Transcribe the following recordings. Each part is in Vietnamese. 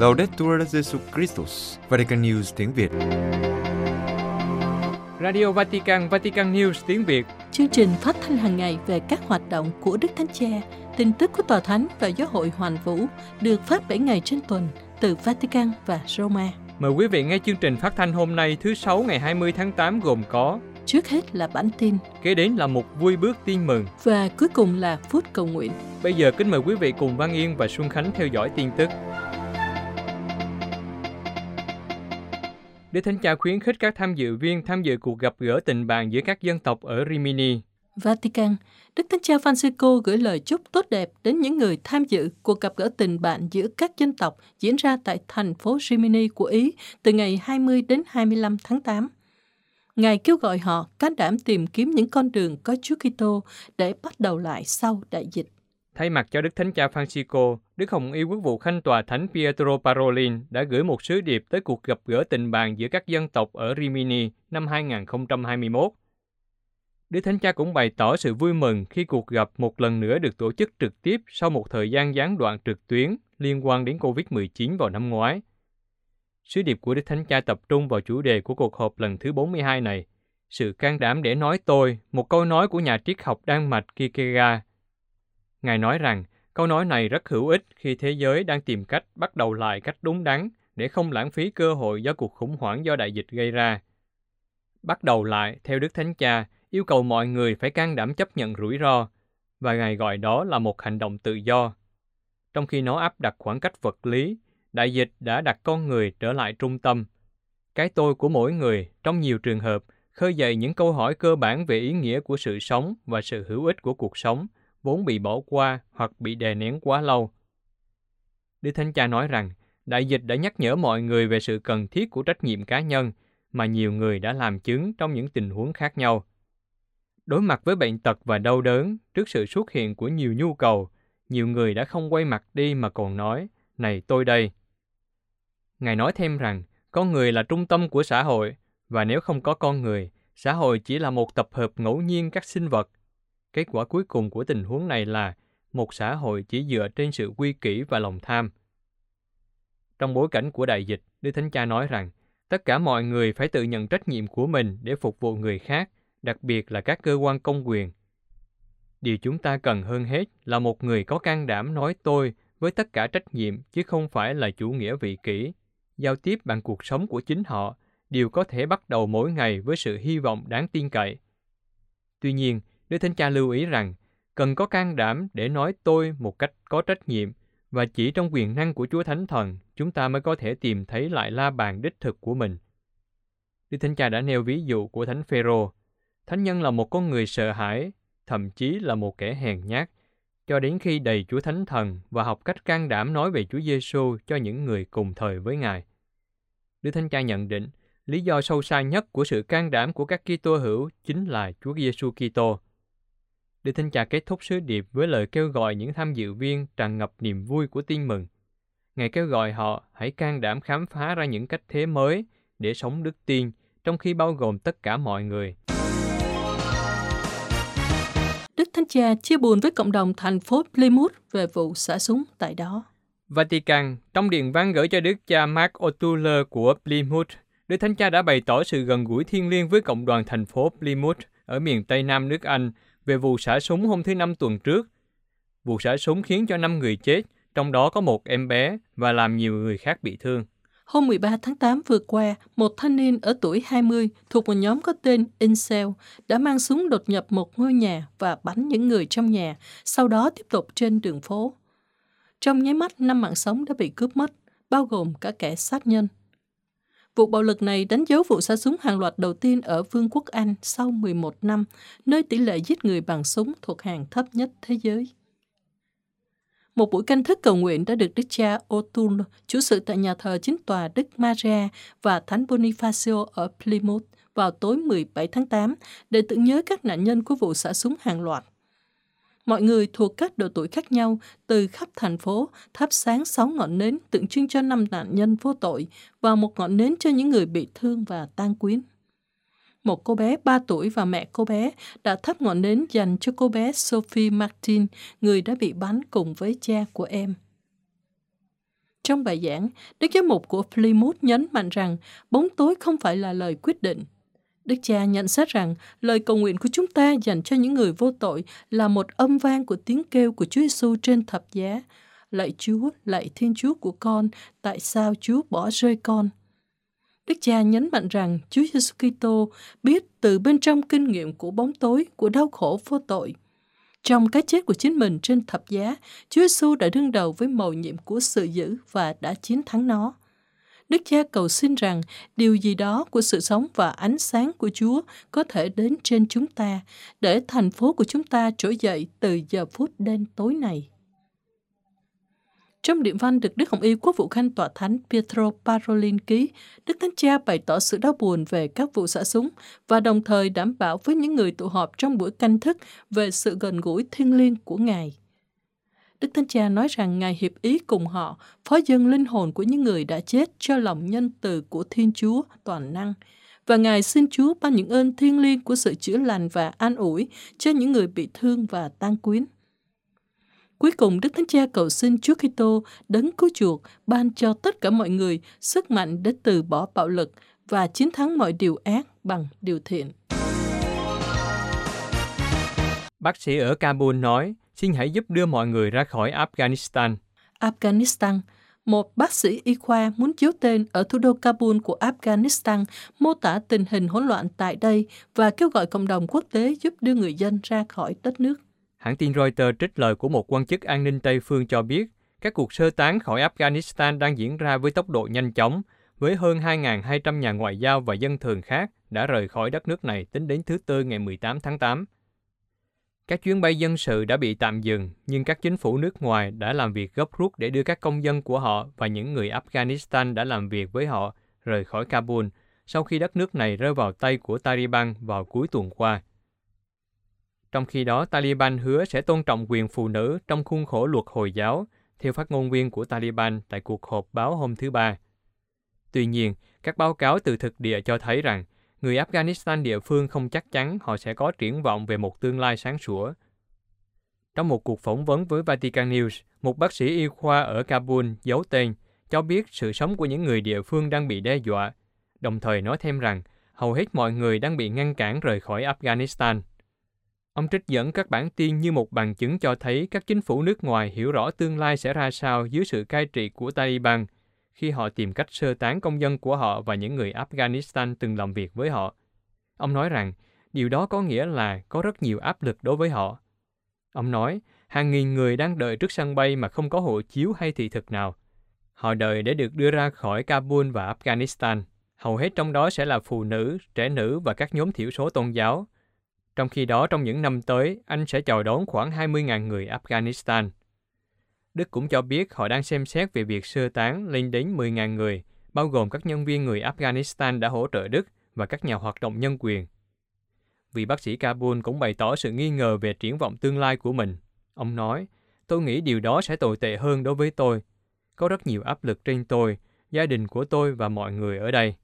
Laudetur Jesu Christus, Vatican News tiếng Việt. Radio Vatican, Vatican News tiếng Việt. Chương trình phát thanh hàng ngày về các hoạt động của Đức Thánh Cha, tin tức của Tòa Thánh và Giáo hội Hoàn Vũ được phát 7 ngày trên tuần từ Vatican và Roma. Mời quý vị nghe chương trình phát thanh hôm nay thứ Sáu ngày 20 tháng 8 gồm có Trước hết là bản tin Kế đến là một vui bước tin mừng và cuối cùng là phút cầu nguyện. Bây giờ kính mời quý vị cùng Văn Yên và Xuân Khánh theo dõi tin tức. Đức Thánh Cha khuyến khích các tham dự viên tham dự cuộc gặp gỡ tình bạn giữa các dân tộc ở Rimini. Vatican, Đức Thánh Cha Francisco gửi lời chúc tốt đẹp đến những người tham dự cuộc gặp gỡ tình bạn giữa các dân tộc diễn ra tại thành phố Rimini của Ý từ ngày 20 đến 25 tháng 8. Ngài kêu gọi họ can đảm tìm kiếm những con đường có Chúa Kitô để bắt đầu lại sau đại dịch. Thay mặt cho Đức Thánh Cha Francisco, Đức Hồng Y Quốc vụ Khanh Tòa Thánh Pietro Parolin đã gửi một sứ điệp tới cuộc gặp gỡ tình bạn giữa các dân tộc ở Rimini năm 2021. Đức Thánh Cha cũng bày tỏ sự vui mừng khi cuộc gặp một lần nữa được tổ chức trực tiếp sau một thời gian gián đoạn trực tuyến liên quan đến COVID-19 vào năm ngoái. Sứ điệp của Đức Thánh Cha tập trung vào chủ đề của cuộc họp lần thứ 42 này, sự can đảm để nói tôi, một câu nói của nhà triết học Đan Mạch Kierkegaard. Ngài nói rằng, câu nói này rất hữu ích khi thế giới đang tìm cách bắt đầu lại cách đúng đắn để không lãng phí cơ hội do cuộc khủng hoảng do đại dịch gây ra. Bắt đầu lại, theo Đức Thánh Cha, yêu cầu mọi người phải can đảm chấp nhận rủi ro, và Ngài gọi đó là một hành động tự do. Trong khi nó áp đặt khoảng cách vật lý, đại dịch đã đặt con người trở lại trung tâm. Cái tôi của mỗi người, trong nhiều trường hợp, khơi dậy những câu hỏi cơ bản về ý nghĩa của sự sống và sự hữu ích của cuộc sống, vốn bị bỏ qua hoặc bị đè nén quá lâu. Đức Thánh Cha nói rằng, đại dịch đã nhắc nhở mọi người về sự cần thiết của trách nhiệm cá nhân mà nhiều người đã làm chứng trong những tình huống khác nhau. Đối mặt với bệnh tật và đau đớn, trước sự xuất hiện của nhiều nhu cầu, nhiều người đã không quay mặt đi mà còn nói, này tôi đây. Ngài nói thêm rằng, con người là trung tâm của xã hội, và nếu không có con người, xã hội chỉ là một tập hợp ngẫu nhiên các sinh vật. Kết quả cuối cùng của tình huống này là một xã hội chỉ dựa trên sự quy kỷ và lòng tham. Trong bối cảnh của đại dịch, Đức Thánh Cha nói rằng, tất cả mọi người phải tự nhận trách nhiệm của mình để phục vụ người khác, đặc biệt là các cơ quan công quyền. Điều chúng ta cần hơn hết là một người có can đảm nói tôi với tất cả trách nhiệm chứ không phải là chủ nghĩa vị kỷ. Giao tiếp bằng cuộc sống của chính họ đều có thể bắt đầu mỗi ngày với sự hy vọng đáng tin cậy. Tuy nhiên, Đức Thánh Cha lưu ý rằng cần có can đảm để nói tôi một cách có trách nhiệm và chỉ trong quyền năng của Chúa Thánh Thần chúng ta mới có thể tìm thấy lại la bàn đích thực của mình. Đức Thánh Cha đã nêu ví dụ của Thánh Phêrô. Thánh nhân là một con người sợ hãi, thậm chí là một kẻ hèn nhát, cho đến khi đầy Chúa Thánh Thần và học cách can đảm nói về Chúa Giêsu cho những người cùng thời với Ngài. Đức Thánh Cha nhận định, lý do sâu xa nhất của sự can đảm của các Kitô hữu chính là Chúa Giêsu Kitô. Đức Thánh Cha kết thúc sứ điệp với lời kêu gọi những tham dự viên tràn ngập niềm vui của tin mừng. Ngài kêu gọi họ hãy can đảm khám phá ra những cách thế mới để sống đức tin, trong khi bao gồm tất cả mọi người. Đức Thánh Cha chia buồn với cộng đồng thành phố Plymouth về vụ xả súng tại đó. Vatican, trong điện văn gửi cho Đức cha Mark O'Toole của Plymouth, Đức Thánh Cha đã bày tỏ sự gần gũi thiêng liêng với cộng đoàn thành phố Plymouth ở miền Tây Nam nước Anh về vụ xả súng hôm thứ Năm tuần trước. Vụ xả súng khiến cho 5 người chết, trong đó có một em bé và làm nhiều người khác bị thương. Hôm 13 tháng 8 vừa qua, một thanh niên ở tuổi 20 thuộc một nhóm có tên Incel đã mang súng đột nhập một ngôi nhà và bắn những người trong nhà, sau đó tiếp tục trên đường phố. Trong nháy mắt, năm mạng sống đã bị cướp mất, bao gồm cả kẻ sát nhân. Vụ bạo lực này đánh dấu vụ xả súng hàng loạt đầu tiên ở Vương quốc Anh sau 11 năm, nơi tỷ lệ giết người bằng súng thuộc hàng thấp nhất thế giới. Một buổi canh thức cầu nguyện đã được Đức cha O'Toole, chủ sự tại nhà thờ chính tòa Đức Maria và Thánh Bonifacio ở Plymouth vào tối 17 tháng 8 để tưởng nhớ các nạn nhân của vụ xả súng hàng loạt. Mọi người thuộc các độ tuổi khác nhau từ khắp thành phố thắp sáng sáu ngọn nến tượng trưng cho năm nạn nhân vô tội và một ngọn nến cho những người bị thương và tan quyến. Một cô bé 3 tuổi và mẹ cô bé đã thắp ngọn nến dành cho cô bé Sophie Martin, người đã bị bắn cùng với cha của em. Trong bài giảng, Đức Giám mục của Plymouth nhấn mạnh rằng bóng tối không phải là lời quyết định. Đức cha nhận xét rằng lời cầu nguyện của chúng ta dành cho những người vô tội là một âm vang của tiếng kêu của Chúa Giêsu trên thập giá. Lạy Chúa, lạy Thiên Chúa của con, tại sao Chúa bỏ rơi con? Đức cha nhấn mạnh rằng Chúa Giêsu Kitô biết từ bên trong kinh nghiệm của bóng tối, của đau khổ vô tội. Trong cái chết của chính mình trên thập giá, Chúa Giêsu đã đương đầu với mầu nhiệm của sự dữ và đã chiến thắng nó. Đức cha cầu xin rằng điều gì đó của sự sống và ánh sáng của Chúa có thể đến trên chúng ta, để thành phố của chúng ta trỗi dậy từ giờ phút đen tối này. Trong điện văn được Đức Hồng Y Quốc vụ Khanh Tòa Thánh Pietro Parolin ký, Đức Thánh Cha bày tỏ sự đau buồn về các vụ xả súng và đồng thời đảm bảo với những người tụ họp trong buổi canh thức về sự gần gũi thiêng liêng của Ngài. Đức Thánh Cha nói rằng Ngài hiệp ý cùng họ phó dân linh hồn của những người đã chết cho lòng nhân từ của Thiên Chúa toàn năng, và Ngài xin Chúa ban những ơn thiêng liêng của sự chữa lành và an ủi cho những người bị thương và tan quyến. Cuối cùng, Đức Thánh Cha cầu xin Chúa Kitô đấng cứu chuộc ban cho tất cả mọi người sức mạnh để từ bỏ bạo lực và chiến thắng mọi điều ác bằng điều thiện. Bác sĩ ở Kabul nói, xin hãy giúp đưa mọi người ra khỏi Afghanistan. Afghanistan một bác sĩ y khoa muốn chiếu tên ở thủ đô Kabul của Afghanistan mô tả tình hình hỗn loạn tại đây và kêu gọi cộng đồng quốc tế giúp đưa người dân ra khỏi đất nước. Hãng tin Reuters trích lời của một quan chức an ninh Tây phương cho biết, các cuộc sơ tán khỏi Afghanistan đang diễn ra với tốc độ nhanh chóng, với hơn 2.200 nhà ngoại giao và dân thường khác đã rời khỏi đất nước này tính đến thứ Tư ngày 18 tháng 8. Các chuyến bay dân sự đã bị tạm dừng, nhưng các chính phủ nước ngoài đã làm việc gấp rút để đưa các công dân của họ và những người Afghanistan đã làm việc với họ rời khỏi Kabul sau khi đất nước này rơi vào tay của Taliban vào cuối tuần qua. Trong khi đó, Taliban hứa sẽ tôn trọng quyền phụ nữ trong khuôn khổ luật Hồi giáo, theo phát ngôn viên của Taliban tại cuộc họp báo hôm thứ Ba. Tuy nhiên, các báo cáo từ thực địa cho thấy rằng người Afghanistan địa phương không chắc chắn họ sẽ có triển vọng về một tương lai sáng sủa. Trong một cuộc phỏng vấn với Vatican News, một bác sĩ y khoa ở Kabul giấu tên cho biết sự sống của những người địa phương đang bị đe dọa, đồng thời nói thêm rằng hầu hết mọi người đang bị ngăn cản rời khỏi Afghanistan. Ông trích dẫn các bản tin như một bằng chứng cho thấy các chính phủ nước ngoài hiểu rõ tương lai sẽ ra sao dưới sự cai trị của Taliban khi họ tìm cách sơ tán công dân của họ và những người Afghanistan từng làm việc với họ. Ông nói rằng điều đó có nghĩa là có rất nhiều áp lực đối với họ. Ông nói, hàng nghìn người đang đợi trước sân bay mà không có hộ chiếu hay thị thực nào. Họ đợi để được đưa ra khỏi Kabul và Afghanistan. Hầu hết trong đó sẽ là phụ nữ, trẻ nữ và các nhóm thiểu số tôn giáo, trong khi đó, trong những năm tới, Anh sẽ chào đón khoảng 20.000 người Afghanistan. Đức cũng cho biết họ đang xem xét về việc sơ tán lên đến 10.000 người, bao gồm các nhân viên người Afghanistan đã hỗ trợ Đức và các nhà hoạt động nhân quyền. Vị bác sĩ Kabul cũng bày tỏ sự nghi ngờ về triển vọng tương lai của mình. Ông nói, tôi nghĩ điều đó sẽ tồi tệ hơn đối với tôi. Có rất nhiều áp lực trên tôi, gia đình của tôi và mọi người ở đây.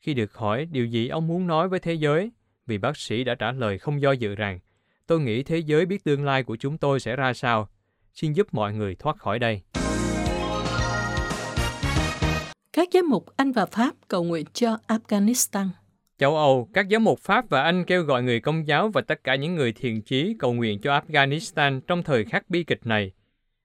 Khi được hỏi điều gì ông muốn nói với thế giới, vị bác sĩ đã trả lời không do dự rằng tôi nghĩ thế giới biết tương lai của chúng tôi sẽ ra sao. Xin giúp mọi người thoát khỏi đây. Các giám mục Anh và Pháp cầu nguyện cho Afghanistan. Châu Âu, các giám mục Pháp và Anh kêu gọi người công giáo và tất cả những người thiện chí cầu nguyện cho Afghanistan trong thời khắc bi kịch này.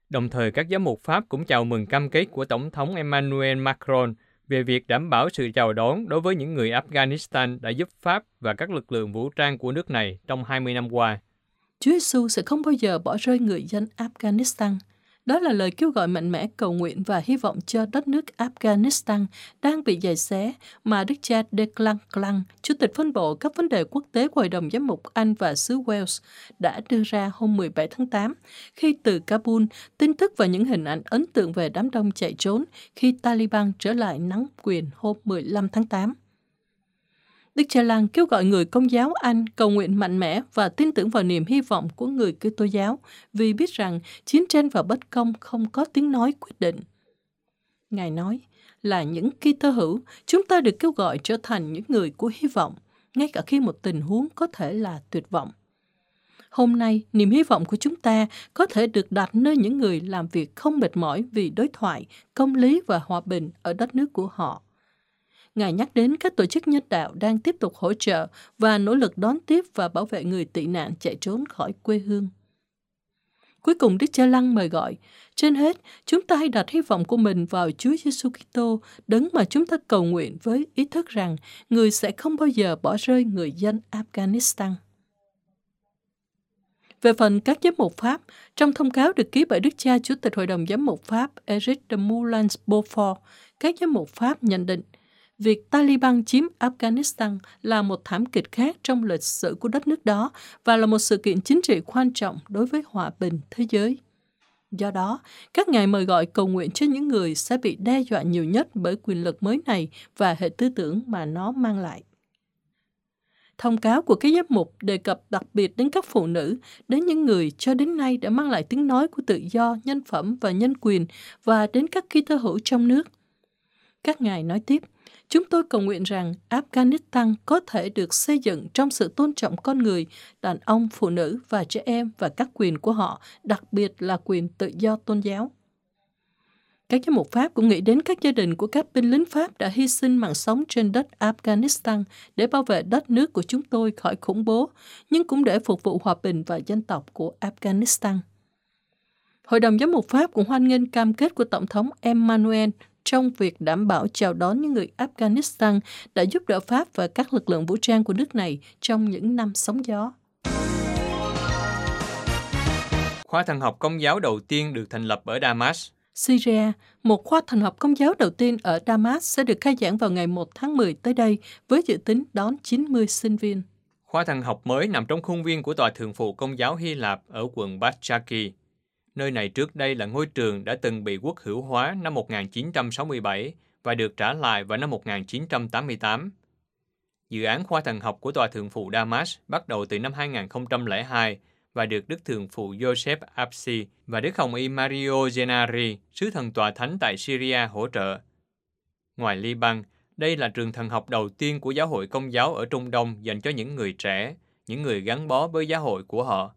Đồng thời, các giám mục Pháp cũng chào mừng cam kết của Tổng thống Emmanuel Macron về việc đảm bảo sự chào đón đối với những người Afghanistan đã giúp Pháp và các lực lượng vũ trang của nước này trong 20 năm qua. Chúa Giêsu sẽ không bao giờ bỏ rơi người dân Afghanistan. Đó là lời kêu gọi mạnh mẽ cầu nguyện và hy vọng cho đất nước Afghanistan đang bị dày xé mà Đức cha Declan Clang, Chủ tịch phân bộ các vấn đề quốc tế của Hội đồng Giám mục Anh và xứ Wales, đã đưa ra hôm 17 tháng 8, khi từ Kabul, tin tức và những hình ảnh ấn tượng về đám đông chạy trốn khi Taliban trở lại nắm quyền hôm 15 tháng 8. Đức Cha Lan kêu gọi người công giáo Anh cầu nguyện mạnh mẽ và tin tưởng vào niềm hy vọng của người Kitô tô giáo vì biết rằng chiến tranh và bất công không có tiếng nói quyết định. Ngài nói là những Kitô hữu, chúng ta được kêu gọi trở thành những người của hy vọng, ngay cả khi một tình huống có thể là tuyệt vọng. Hôm nay, niềm hy vọng của chúng ta có thể được đặt nơi những người làm việc không mệt mỏi vì đối thoại, công lý và hòa bình ở đất nước của họ. Ngài nhắc đến các tổ chức nhân đạo đang tiếp tục hỗ trợ và nỗ lực đón tiếp và bảo vệ người tị nạn chạy trốn khỏi quê hương. Cuối cùng Đức Cha Lăng mời gọi, trên hết, chúng ta hãy đặt hy vọng của mình vào Chúa Giêsu Kitô, đấng mà chúng ta cầu nguyện với ý thức rằng người sẽ không bao giờ bỏ rơi người dân Afghanistan. Về phần các giám mục Pháp, trong thông cáo được ký bởi Đức cha Chủ tịch Hội đồng Giám mục Pháp Eric de Moulins Beaufort, các giám mục Pháp nhận định việc Taliban chiếm Afghanistan là một thảm kịch khác trong lịch sử của đất nước đó và là một sự kiện chính trị quan trọng đối với hòa bình thế giới. Do đó, các ngài mời gọi cầu nguyện cho những người sẽ bị đe dọa nhiều nhất bởi quyền lực mới này và hệ tư tưởng mà nó mang lại. Thông cáo của cái giám mục đề cập đặc biệt đến các phụ nữ, đến những người cho đến nay đã mang lại tiếng nói của tự do, nhân phẩm và nhân quyền và đến các ký tơ hữu trong nước. Các ngài nói tiếp, Chúng tôi cầu nguyện rằng Afghanistan có thể được xây dựng trong sự tôn trọng con người, đàn ông, phụ nữ và trẻ em và các quyền của họ, đặc biệt là quyền tự do tôn giáo. Các giám mục Pháp cũng nghĩ đến các gia đình của các binh lính Pháp đã hy sinh mạng sống trên đất Afghanistan để bảo vệ đất nước của chúng tôi khỏi khủng bố, nhưng cũng để phục vụ hòa bình và dân tộc của Afghanistan. Hội đồng giám mục Pháp cũng hoan nghênh cam kết của Tổng thống Emmanuel trong việc đảm bảo chào đón những người Afghanistan đã giúp đỡ Pháp và các lực lượng vũ trang của nước này trong những năm sóng gió. Khoa thần học công giáo đầu tiên được thành lập ở Damas. Syria, một khoa thần học công giáo đầu tiên ở Damas sẽ được khai giảng vào ngày 1 tháng 10 tới đây với dự tính đón 90 sinh viên. Khoa thần học mới nằm trong khuôn viên của Tòa Thượng phụ Công giáo Hy Lạp ở quận Bachaki, Nơi này trước đây là ngôi trường đã từng bị quốc hữu hóa năm 1967 và được trả lại vào năm 1988. Dự án khoa thần học của Tòa Thượng phụ Damas bắt đầu từ năm 2002 và được Đức Thượng phụ Joseph Apsi và Đức Hồng Y Mario Gennari, sứ thần tòa thánh tại Syria hỗ trợ. Ngoài Liban, đây là trường thần học đầu tiên của giáo hội công giáo ở Trung Đông dành cho những người trẻ, những người gắn bó với giáo hội của họ.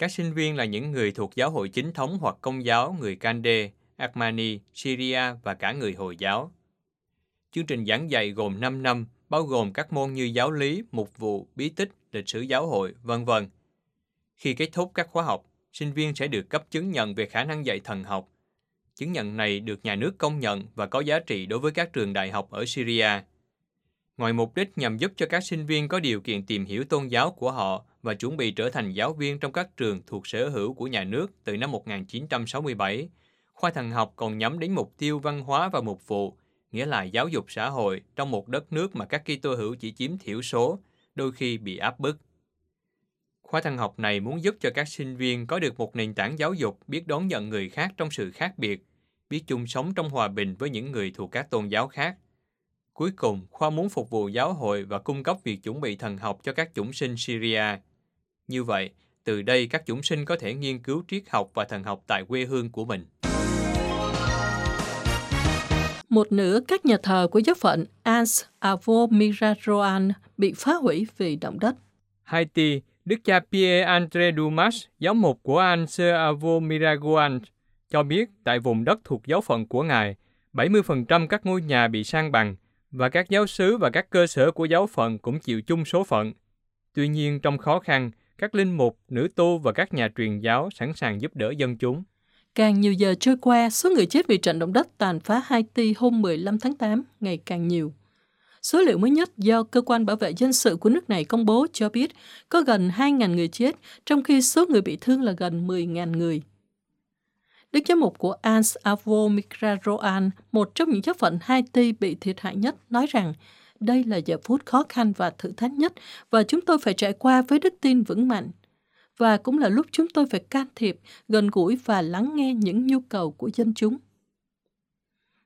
Các sinh viên là những người thuộc giáo hội chính thống hoặc công giáo người Kande, Armani, Syria và cả người Hồi giáo. Chương trình giảng dạy gồm 5 năm, bao gồm các môn như giáo lý, mục vụ, bí tích, lịch sử giáo hội, vân vân. Khi kết thúc các khóa học, sinh viên sẽ được cấp chứng nhận về khả năng dạy thần học. Chứng nhận này được nhà nước công nhận và có giá trị đối với các trường đại học ở Syria. Ngoài mục đích nhằm giúp cho các sinh viên có điều kiện tìm hiểu tôn giáo của họ và chuẩn bị trở thành giáo viên trong các trường thuộc sở hữu của nhà nước từ năm 1967, khoa thần học còn nhắm đến mục tiêu văn hóa và mục vụ, nghĩa là giáo dục xã hội trong một đất nước mà các Kitô hữu chỉ chiếm thiểu số, đôi khi bị áp bức. Khoa thần học này muốn giúp cho các sinh viên có được một nền tảng giáo dục biết đón nhận người khác trong sự khác biệt, biết chung sống trong hòa bình với những người thuộc các tôn giáo khác – Cuối cùng, khoa muốn phục vụ giáo hội và cung cấp việc chuẩn bị thần học cho các chủng sinh Syria. Như vậy, từ đây các chủng sinh có thể nghiên cứu triết học và thần học tại quê hương của mình. Một nửa các nhà thờ của giáo phận Ans Avo Miraroan bị phá hủy vì động đất. Haiti, Đức cha Pierre-André Dumas, giáo mục của Ans Avo Miragoan, cho biết tại vùng đất thuộc giáo phận của Ngài, 70% các ngôi nhà bị sang bằng, và các giáo sứ và các cơ sở của giáo phận cũng chịu chung số phận. Tuy nhiên, trong khó khăn, các linh mục, nữ tu và các nhà truyền giáo sẵn sàng giúp đỡ dân chúng. Càng nhiều giờ trôi qua, số người chết vì trận động đất tàn phá Haiti hôm 15 tháng 8 ngày càng nhiều. Số liệu mới nhất do Cơ quan Bảo vệ Dân sự của nước này công bố cho biết có gần 2.000 người chết, trong khi số người bị thương là gần 10.000 người. Đức giám mục của Ans Avo Mikraroan, một trong những giáo phận Haiti bị thiệt hại nhất, nói rằng đây là giờ phút khó khăn và thử thách nhất và chúng tôi phải trải qua với đức tin vững mạnh. Và cũng là lúc chúng tôi phải can thiệp, gần gũi và lắng nghe những nhu cầu của dân chúng.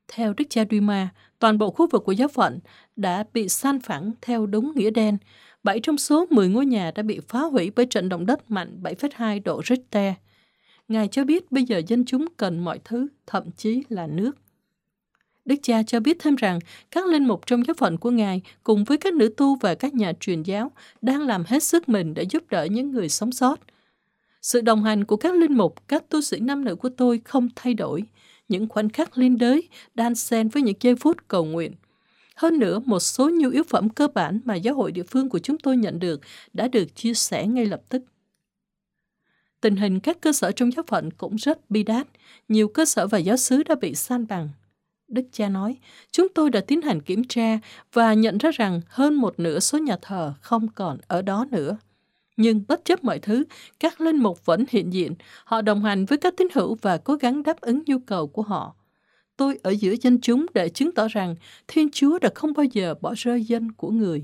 Theo Đức cha Duy toàn bộ khu vực của giáo phận đã bị san phẳng theo đúng nghĩa đen. Bảy trong số 10 ngôi nhà đã bị phá hủy bởi trận động đất mạnh 7,2 độ Richter – Ngài cho biết bây giờ dân chúng cần mọi thứ, thậm chí là nước. Đức cha cho biết thêm rằng các linh mục trong giáo phận của Ngài cùng với các nữ tu và các nhà truyền giáo đang làm hết sức mình để giúp đỡ những người sống sót. Sự đồng hành của các linh mục, các tu sĩ nam nữ của tôi không thay đổi. Những khoảnh khắc liên đới đan xen với những giây phút cầu nguyện. Hơn nữa, một số nhu yếu phẩm cơ bản mà giáo hội địa phương của chúng tôi nhận được đã được chia sẻ ngay lập tức. Tình hình các cơ sở trong giáo phận cũng rất bi đát. Nhiều cơ sở và giáo xứ đã bị san bằng. Đức cha nói, chúng tôi đã tiến hành kiểm tra và nhận ra rằng hơn một nửa số nhà thờ không còn ở đó nữa. Nhưng bất chấp mọi thứ, các linh mục vẫn hiện diện, họ đồng hành với các tín hữu và cố gắng đáp ứng nhu cầu của họ. Tôi ở giữa dân chúng để chứng tỏ rằng Thiên Chúa đã không bao giờ bỏ rơi dân của người.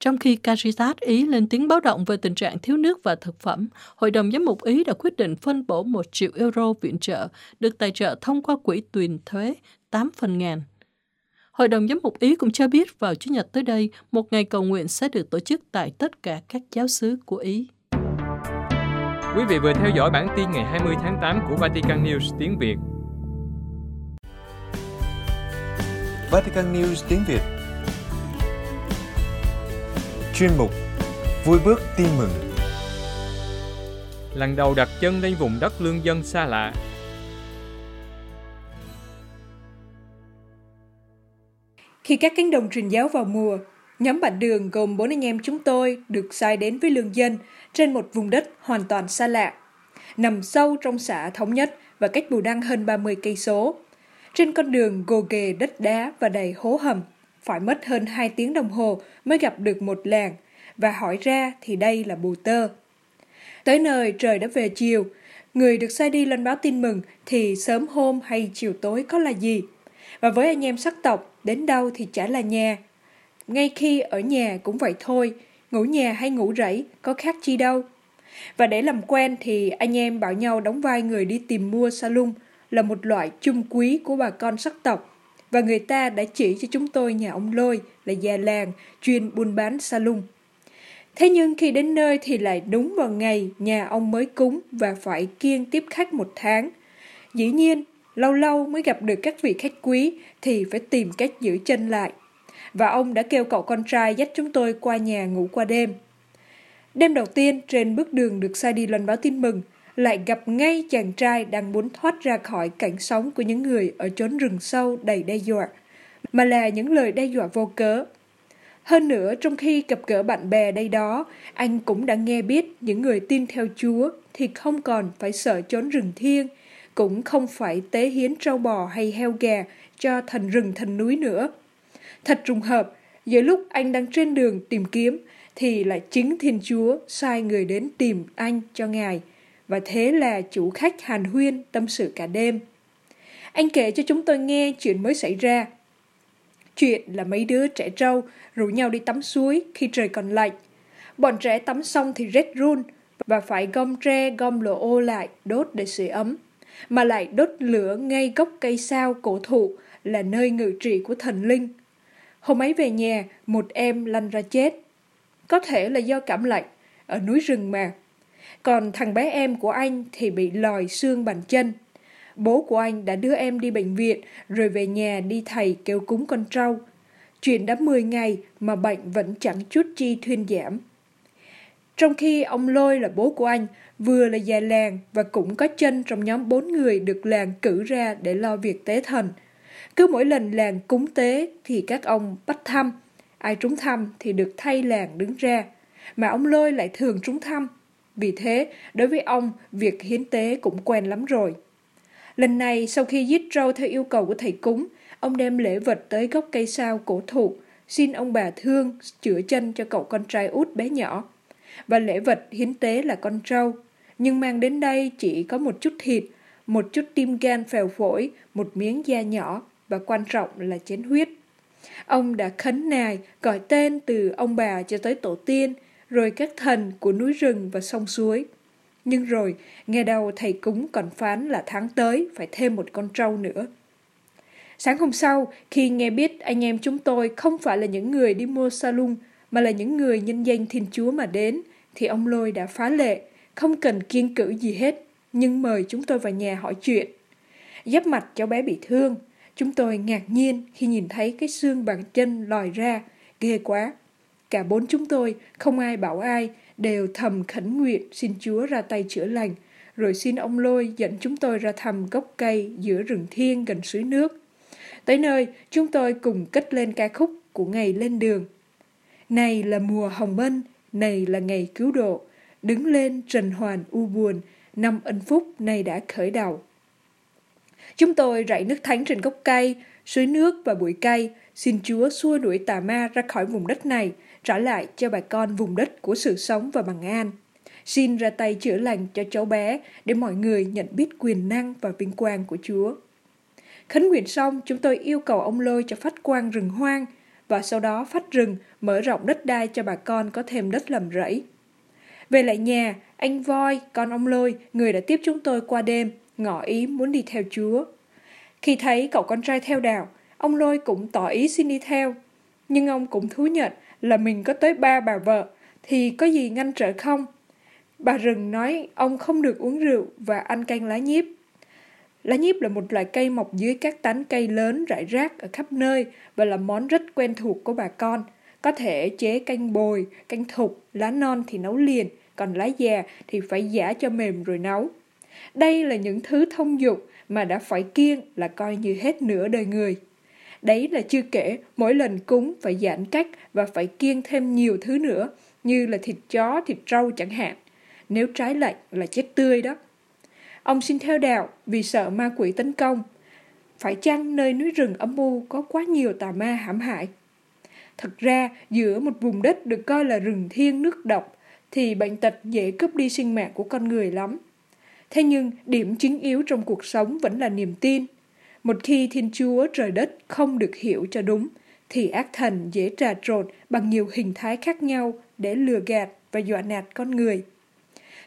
Trong khi Caritas Ý lên tiếng báo động về tình trạng thiếu nước và thực phẩm, Hội đồng Giám mục Ý đã quyết định phân bổ 1 triệu euro viện trợ, được tài trợ thông qua quỹ tuyền thuế 8 phần ngàn. Hội đồng Giám mục Ý cũng cho biết vào Chủ nhật tới đây, một ngày cầu nguyện sẽ được tổ chức tại tất cả các giáo xứ của Ý. Quý vị vừa theo dõi bản tin ngày 20 tháng 8 của Vatican News tiếng Việt. Vatican News tiếng Việt Chuyên mục Vui bước tin mừng Lần đầu đặt chân lên vùng đất lương dân xa lạ, Khi các cánh đồng truyền giáo vào mùa, nhóm bạn đường gồm bốn anh em chúng tôi được sai đến với lương dân trên một vùng đất hoàn toàn xa lạ, nằm sâu trong xã Thống Nhất và cách Bù Đăng hơn 30 cây số. Trên con đường gồ ghề đất đá và đầy hố hầm, phải mất hơn 2 tiếng đồng hồ mới gặp được một làng, và hỏi ra thì đây là Bù Tơ. Tới nơi trời đã về chiều, người được sai đi lên báo tin mừng thì sớm hôm hay chiều tối có là gì. Và với anh em sắc tộc, đến đâu thì chả là nhà. Ngay khi ở nhà cũng vậy thôi, ngủ nhà hay ngủ rẫy có khác chi đâu. Và để làm quen thì anh em bảo nhau đóng vai người đi tìm mua sa lung là một loại chung quý của bà con sắc tộc. Và người ta đã chỉ cho chúng tôi nhà ông Lôi là già làng chuyên buôn bán sa lung. Thế nhưng khi đến nơi thì lại đúng vào ngày nhà ông mới cúng và phải kiêng tiếp khách một tháng. Dĩ nhiên, lâu lâu mới gặp được các vị khách quý thì phải tìm cách giữ chân lại. Và ông đã kêu cậu con trai dắt chúng tôi qua nhà ngủ qua đêm. Đêm đầu tiên trên bước đường được sai đi loan báo tin mừng, lại gặp ngay chàng trai đang muốn thoát ra khỏi cảnh sống của những người ở chốn rừng sâu đầy đe dọa, mà là những lời đe dọa vô cớ. Hơn nữa, trong khi gặp gỡ bạn bè đây đó, anh cũng đã nghe biết những người tin theo Chúa thì không còn phải sợ chốn rừng thiêng, cũng không phải tế hiến trâu bò hay heo gà cho thần rừng thần núi nữa. Thật trùng hợp, giữa lúc anh đang trên đường tìm kiếm, thì lại chính Thiên Chúa sai người đến tìm anh cho Ngài, và thế là chủ khách hàn huyên tâm sự cả đêm. Anh kể cho chúng tôi nghe chuyện mới xảy ra. Chuyện là mấy đứa trẻ trâu rủ nhau đi tắm suối khi trời còn lạnh. Bọn trẻ tắm xong thì rét run và phải gom tre gom lửa ô lại đốt để sưởi ấm mà lại đốt lửa ngay gốc cây sao cổ thụ là nơi ngự trị của thần linh. Hôm ấy về nhà, một em lăn ra chết. Có thể là do cảm lạnh, ở núi rừng mà. Còn thằng bé em của anh thì bị lòi xương bàn chân. Bố của anh đã đưa em đi bệnh viện rồi về nhà đi thầy kêu cúng con trâu. Chuyện đã 10 ngày mà bệnh vẫn chẳng chút chi thuyên giảm. Trong khi ông Lôi là bố của anh, vừa là già làng và cũng có chân trong nhóm bốn người được làng cử ra để lo việc tế thần. Cứ mỗi lần làng cúng tế thì các ông bắt thăm, ai trúng thăm thì được thay làng đứng ra, mà ông Lôi lại thường trúng thăm. Vì thế, đối với ông, việc hiến tế cũng quen lắm rồi. Lần này, sau khi giết trâu theo yêu cầu của thầy cúng, ông đem lễ vật tới gốc cây sao cổ thụ, xin ông bà thương chữa chân cho cậu con trai út bé nhỏ. Và lễ vật hiến tế là con trâu, nhưng mang đến đây chỉ có một chút thịt, một chút tim gan phèo phổi, một miếng da nhỏ và quan trọng là chén huyết. Ông đã khấn nài, gọi tên từ ông bà cho tới tổ tiên, rồi các thần của núi rừng và sông suối. Nhưng rồi, nghe đầu thầy cúng còn phán là tháng tới phải thêm một con trâu nữa. Sáng hôm sau, khi nghe biết anh em chúng tôi không phải là những người đi mua salon, mà là những người nhân danh Thiên Chúa mà đến, thì ông Lôi đã phá lệ, không cần kiên cử gì hết, nhưng mời chúng tôi vào nhà hỏi chuyện. Giáp mặt cháu bé bị thương, Chúng tôi ngạc nhiên khi nhìn thấy cái xương bàn chân lòi ra, ghê quá. Cả bốn chúng tôi, không ai bảo ai, đều thầm khẩn nguyện xin Chúa ra tay chữa lành, rồi xin ông Lôi dẫn chúng tôi ra thăm gốc cây giữa rừng thiên gần suối nước. Tới nơi, chúng tôi cùng cất lên ca khúc của ngày lên đường. Này là mùa hồng bân, này là ngày cứu độ, đứng lên trần hoàn u buồn, năm ân phúc này đã khởi đầu. Chúng tôi rảy nước thánh trên gốc cây, suối nước và bụi cây, xin Chúa xua đuổi tà ma ra khỏi vùng đất này, trả lại cho bà con vùng đất của sự sống và bằng an. Xin ra tay chữa lành cho cháu bé để mọi người nhận biết quyền năng và vinh quang của Chúa. Khấn nguyện xong, chúng tôi yêu cầu ông Lôi cho phát quang rừng hoang và sau đó phát rừng mở rộng đất đai cho bà con có thêm đất làm rẫy. Về lại nhà, anh Voi, con ông Lôi, người đã tiếp chúng tôi qua đêm, ngỏ ý muốn đi theo Chúa. Khi thấy cậu con trai theo đạo, ông Lôi cũng tỏ ý xin đi theo. Nhưng ông cũng thú nhận là mình có tới ba bà vợ, thì có gì ngăn trở không? Bà rừng nói ông không được uống rượu và ăn canh lá nhiếp. Lá nhiếp là một loại cây mọc dưới các tán cây lớn rải rác ở khắp nơi và là món rất quen thuộc của bà con. Có thể chế canh bồi, canh thục, lá non thì nấu liền, còn lá già thì phải giả cho mềm rồi nấu. Đây là những thứ thông dụng mà đã phải kiêng là coi như hết nửa đời người. Đấy là chưa kể, mỗi lần cúng phải giãn cách và phải kiêng thêm nhiều thứ nữa, như là thịt chó, thịt trâu chẳng hạn. Nếu trái lạnh là chết tươi đó. Ông xin theo đạo vì sợ ma quỷ tấn công. Phải chăng nơi núi rừng âm u có quá nhiều tà ma hãm hại? Thật ra, giữa một vùng đất được coi là rừng thiên nước độc, thì bệnh tật dễ cướp đi sinh mạng của con người lắm. Thế nhưng, điểm chính yếu trong cuộc sống vẫn là niềm tin. Một khi Thiên Chúa trời đất không được hiểu cho đúng, thì ác thần dễ trà trộn bằng nhiều hình thái khác nhau để lừa gạt và dọa nạt con người.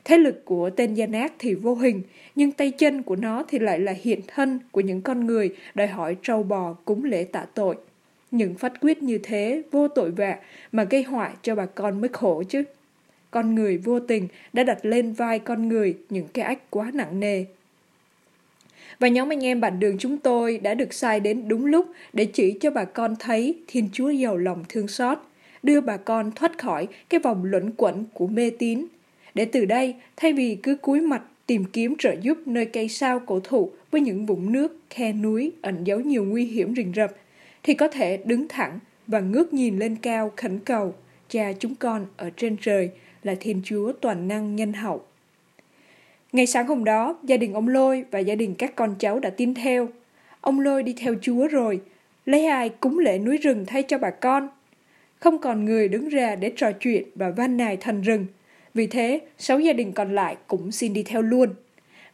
Thế lực của tên gian ác thì vô hình, nhưng tay chân của nó thì lại là hiện thân của những con người đòi hỏi trâu bò cúng lễ tạ tội. Những phát quyết như thế vô tội vạ mà gây họa cho bà con mới khổ chứ. Con người vô tình đã đặt lên vai con người những cái ách quá nặng nề. Và nhóm anh em bạn đường chúng tôi đã được sai đến đúng lúc để chỉ cho bà con thấy Thiên Chúa giàu lòng thương xót, đưa bà con thoát khỏi cái vòng luẩn quẩn của mê tín. Để từ đây, thay vì cứ cúi mặt tìm kiếm trợ giúp nơi cây sao cổ thụ với những vũng nước, khe núi ẩn giấu nhiều nguy hiểm rình rập, thì có thể đứng thẳng và ngước nhìn lên cao khẩn cầu cha chúng con ở trên trời là Thiên Chúa toàn năng nhân hậu. Ngày sáng hôm đó, gia đình ông Lôi và gia đình các con cháu đã tin theo. Ông Lôi đi theo Chúa rồi, lấy ai cúng lễ núi rừng thay cho bà con. Không còn người đứng ra để trò chuyện và van nài thần rừng. Vì thế, sáu gia đình còn lại cũng xin đi theo luôn.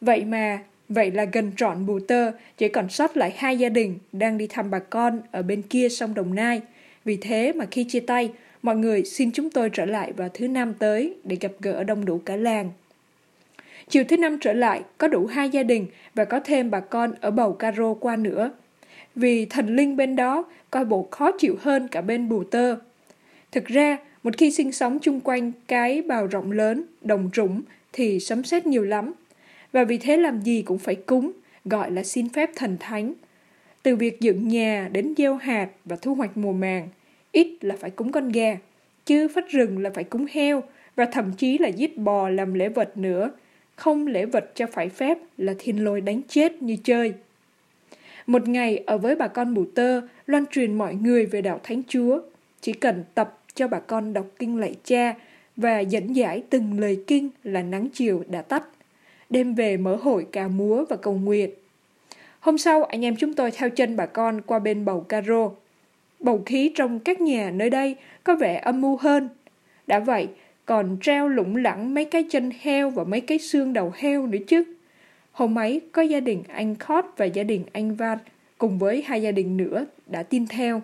Vậy mà, vậy là gần trọn bù tơ, chỉ còn sót lại hai gia đình đang đi thăm bà con ở bên kia sông Đồng Nai. Vì thế mà khi chia tay, mọi người xin chúng tôi trở lại vào thứ năm tới để gặp gỡ đông đủ cả làng. Chiều thứ năm trở lại, có đủ hai gia đình và có thêm bà con ở bầu caro qua nữa. Vì thần linh bên đó coi bộ khó chịu hơn cả bên bù tơ. Thực ra, một khi sinh sống chung quanh cái bào rộng lớn, đồng trũng thì sấm sét nhiều lắm. Và vì thế làm gì cũng phải cúng, gọi là xin phép thần thánh. Từ việc dựng nhà đến gieo hạt và thu hoạch mùa màng, ít là phải cúng con gà, chứ phát rừng là phải cúng heo và thậm chí là giết bò làm lễ vật nữa. Không lễ vật cho phải phép là thiên lôi đánh chết như chơi. Một ngày ở với bà con mù tơ, loan truyền mọi người về đạo Thánh Chúa. Chỉ cần tập cho bà con đọc kinh lạy cha và dẫn giải từng lời kinh là nắng chiều đã tắt. Đêm về mở hội ca múa và cầu nguyện. Hôm sau, anh em chúng tôi theo chân bà con qua bên bầu caro. Bầu khí trong các nhà nơi đây có vẻ âm mưu hơn. Đã vậy, còn treo lủng lẳng mấy cái chân heo và mấy cái xương đầu heo nữa chứ. Hôm ấy có gia đình anh Khót và gia đình anh Van cùng với hai gia đình nữa đã tin theo.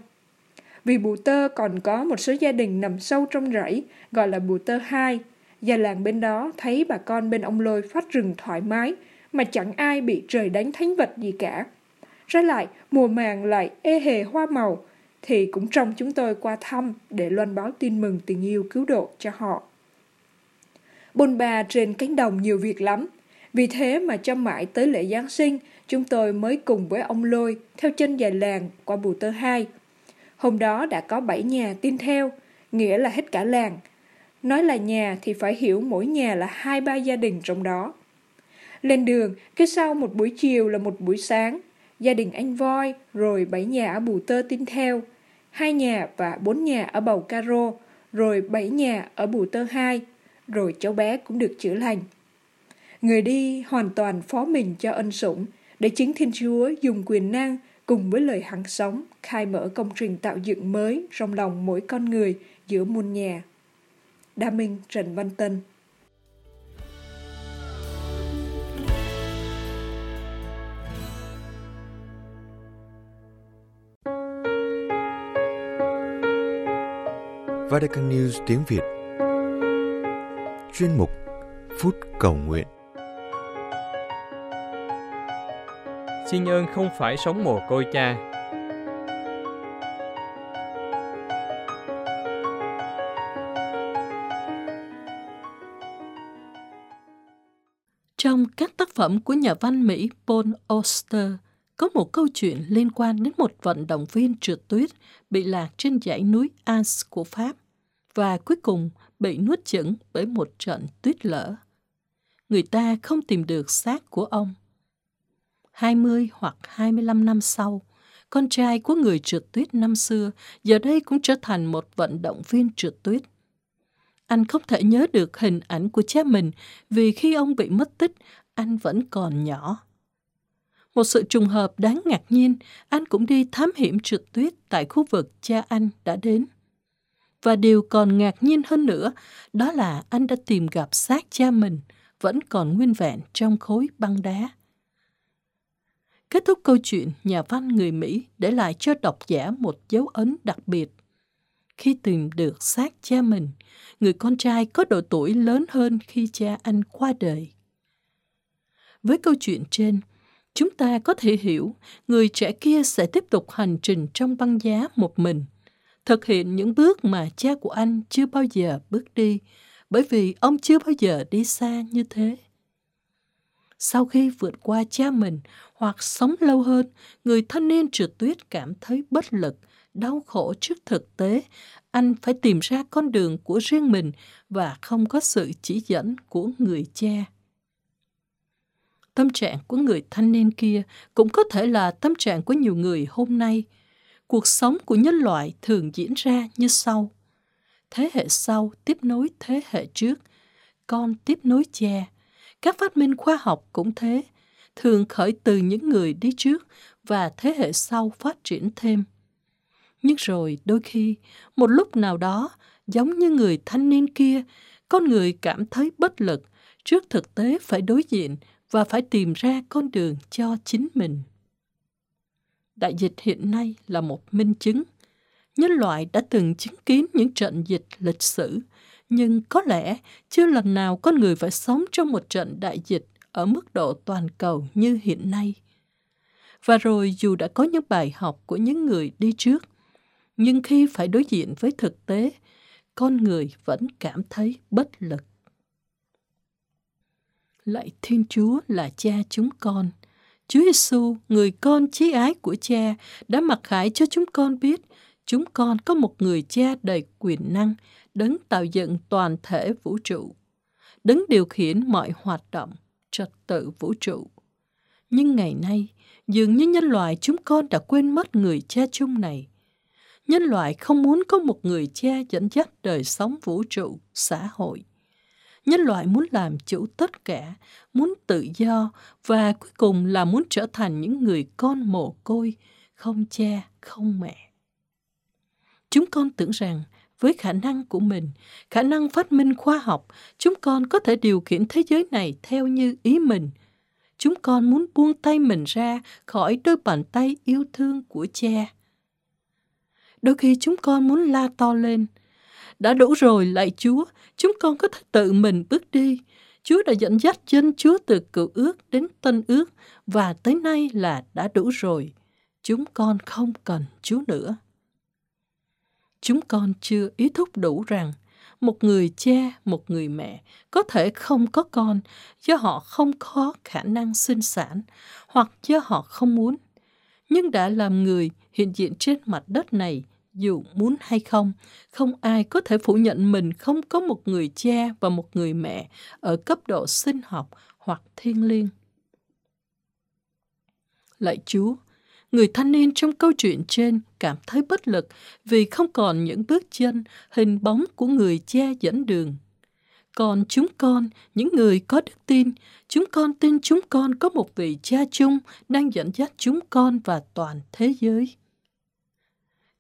Vì bù tơ còn có một số gia đình nằm sâu trong rẫy gọi là bù tơ 2. Gia làng bên đó thấy bà con bên ông lôi phát rừng thoải mái mà chẳng ai bị trời đánh thánh vật gì cả. Ra lại, mùa màng lại ê hề hoa màu, thì cũng trong chúng tôi qua thăm để loan báo tin mừng tình yêu cứu độ cho họ. Bôn bà trên cánh đồng nhiều việc lắm, Vì thế mà cho mãi tới lễ Giáng sinh, chúng tôi mới cùng với ông Lôi theo chân dài làng qua Bù Tơ 2. Hôm đó đã có 7 nhà tin theo, nghĩa là hết cả làng. Nói là nhà thì phải hiểu mỗi nhà là hai ba gia đình trong đó. Lên đường, cứ sau một buổi chiều là một buổi sáng, gia đình anh Voi, rồi bảy nhà ở Bù Tơ tin theo, hai nhà và bốn nhà ở Bầu Caro, rồi bảy nhà ở Bù Tơ 2, rồi cháu bé cũng được chữa lành. Người đi hoàn toàn phó mình cho ân sủng, để chính Thiên Chúa dùng quyền năng cùng với lời hắn sống khai mở công trình tạo dựng mới trong lòng mỗi con người giữa muôn nhà. Đa Minh Trần Văn Tân Vatican News tiếng Việt Chuyên mục Phút Cầu Nguyện Xin ơn không phải sống mồ côi cha. Trong các tác phẩm của nhà văn Mỹ Paul Auster, có một câu chuyện liên quan đến một vận động viên trượt tuyết bị lạc trên dãy núi Alps của Pháp và cuối cùng bị nuốt chửng bởi một trận tuyết lở. Người ta không tìm được xác của ông. 20 hoặc 25 năm sau, con trai của người trượt tuyết năm xưa giờ đây cũng trở thành một vận động viên trượt tuyết. Anh không thể nhớ được hình ảnh của cha mình vì khi ông bị mất tích, anh vẫn còn nhỏ. Một sự trùng hợp đáng ngạc nhiên, anh cũng đi thám hiểm trượt tuyết tại khu vực cha anh đã đến. Và điều còn ngạc nhiên hơn nữa, đó là anh đã tìm gặp xác cha mình, vẫn còn nguyên vẹn trong khối băng đá. Kết thúc câu chuyện, nhà văn người Mỹ để lại cho độc giả một dấu ấn đặc biệt. Khi tìm được xác cha mình, người con trai có độ tuổi lớn hơn khi cha anh qua đời. Với câu chuyện trên, chúng ta có thể hiểu người trẻ kia sẽ tiếp tục hành trình trong băng giá một mình, thực hiện những bước mà cha của anh chưa bao giờ bước đi, bởi vì ông chưa bao giờ đi xa như thế. Sau khi vượt qua cha mình hoặc sống lâu hơn, người thanh niên trượt tuyết cảm thấy bất lực, đau khổ trước thực tế. Anh phải tìm ra con đường của riêng mình và không có sự chỉ dẫn của người cha. Tâm trạng của người thanh niên kia cũng có thể là tâm trạng của nhiều người hôm nay. Cuộc sống của nhân loại thường diễn ra như sau. Thế hệ sau tiếp nối thế hệ trước, con tiếp nối cha. Các phát minh khoa học cũng thế, thường khởi từ những người đi trước và thế hệ sau phát triển thêm. Nhưng rồi đôi khi, một lúc nào đó, giống như người thanh niên kia, con người cảm thấy bất lực trước thực tế phải đối diện và phải tìm ra con đường cho chính mình. Đại dịch hiện nay là một minh chứng. Nhân loại đã từng chứng kiến những trận dịch lịch sử, nhưng có lẽ chưa lần nào con người phải sống trong một trận đại dịch ở mức độ toàn cầu như hiện nay. Và rồi dù đã có những bài học của những người đi trước, nhưng khi phải đối diện với thực tế, con người vẫn cảm thấy bất lực. Lạy Thiên Chúa là cha chúng con. Chúa Giêsu, người con chí ái của cha, đã mặc khải cho chúng con biết chúng con có một người cha đầy quyền năng, đấng tạo dựng toàn thể vũ trụ, đấng điều khiển mọi hoạt động, trật tự vũ trụ. Nhưng ngày nay, dường như nhân loại chúng con đã quên mất người cha chung này. Nhân loại không muốn có một người cha dẫn dắt đời sống vũ trụ, xã hội. Nhân loại muốn làm chủ tất cả, muốn tự do và cuối cùng là muốn trở thành những người con mồ côi, không cha, không mẹ. Chúng con tưởng rằng với khả năng của mình, khả năng phát minh khoa học, chúng con có thể điều khiển thế giới này theo như ý mình. Chúng con muốn buông tay mình ra khỏi đôi bàn tay yêu thương của cha. Đôi khi chúng con muốn la to lên. Đã đủ rồi, lạy Chúa, chúng con có thể tự mình bước đi. Chúa đã dẫn dắt dân Chúa từ cựu ước đến tân ước và tới nay là đã đủ rồi. Chúng con không cần Chúa nữa chúng con chưa ý thức đủ rằng một người cha, một người mẹ có thể không có con do họ không có khả năng sinh sản hoặc do họ không muốn, nhưng đã làm người hiện diện trên mặt đất này dù muốn hay không, không ai có thể phủ nhận mình không có một người cha và một người mẹ ở cấp độ sinh học hoặc thiên liêng. Lạy Chúa, người thanh niên trong câu chuyện trên cảm thấy bất lực vì không còn những bước chân, hình bóng của người cha dẫn đường. Còn chúng con, những người có đức tin, chúng con tin chúng con có một vị cha chung đang dẫn dắt chúng con và toàn thế giới.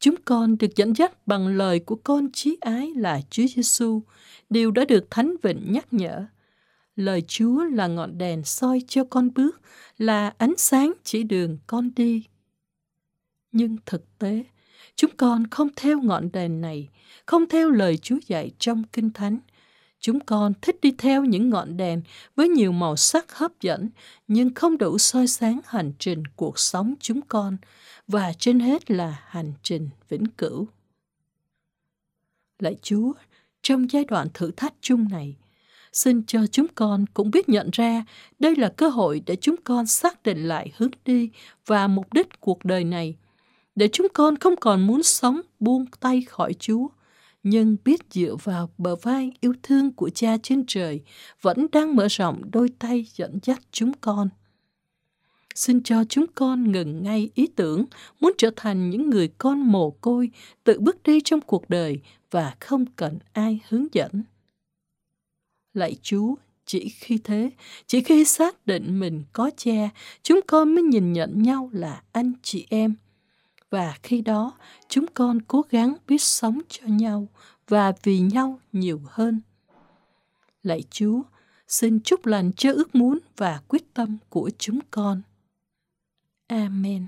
Chúng con được dẫn dắt bằng lời của con chí ái là Chúa Giêsu, điều đã được Thánh Vịnh nhắc nhở. Lời Chúa là ngọn đèn soi cho con bước, là ánh sáng chỉ đường con đi. Nhưng thực tế, chúng con không theo ngọn đèn này, không theo lời Chúa dạy trong Kinh Thánh. Chúng con thích đi theo những ngọn đèn với nhiều màu sắc hấp dẫn, nhưng không đủ soi sáng hành trình cuộc sống chúng con, và trên hết là hành trình vĩnh cửu. Lạy Chúa, trong giai đoạn thử thách chung này, xin cho chúng con cũng biết nhận ra đây là cơ hội để chúng con xác định lại hướng đi và mục đích cuộc đời này, để chúng con không còn muốn sống buông tay khỏi Chúa, nhưng biết dựa vào bờ vai yêu thương của cha trên trời, vẫn đang mở rộng đôi tay dẫn dắt chúng con. Xin cho chúng con ngừng ngay ý tưởng muốn trở thành những người con mồ côi, tự bước đi trong cuộc đời và không cần ai hướng dẫn. Lạy chúa, chỉ khi thế, chỉ khi xác định mình có cha, chúng con mới nhìn nhận nhau là anh chị em và khi đó, chúng con cố gắng biết sống cho nhau và vì nhau nhiều hơn lạy chúa, xin chúc lành cho ước muốn và quyết tâm của chúng con Amen.